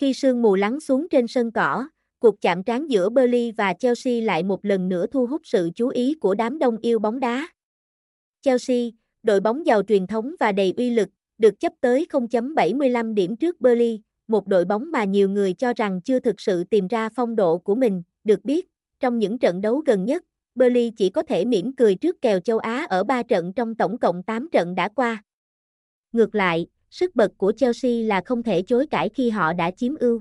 Khi sương mù lắng xuống trên sân cỏ, cuộc chạm trán giữa Burnley và Chelsea lại một lần nữa thu hút sự chú ý của đám đông yêu bóng đá. Chelsea, đội bóng giàu truyền thống và đầy uy lực, được chấp tới 0.75 điểm trước Burnley, một đội bóng mà nhiều người cho rằng chưa thực sự tìm ra phong độ của mình, được biết, trong những trận đấu gần nhất, Burnley chỉ có thể mỉm cười trước kèo châu Á ở 3 trận trong tổng cộng 8 trận đã qua. Ngược lại, sức bật của Chelsea là không thể chối cãi khi họ đã chiếm ưu.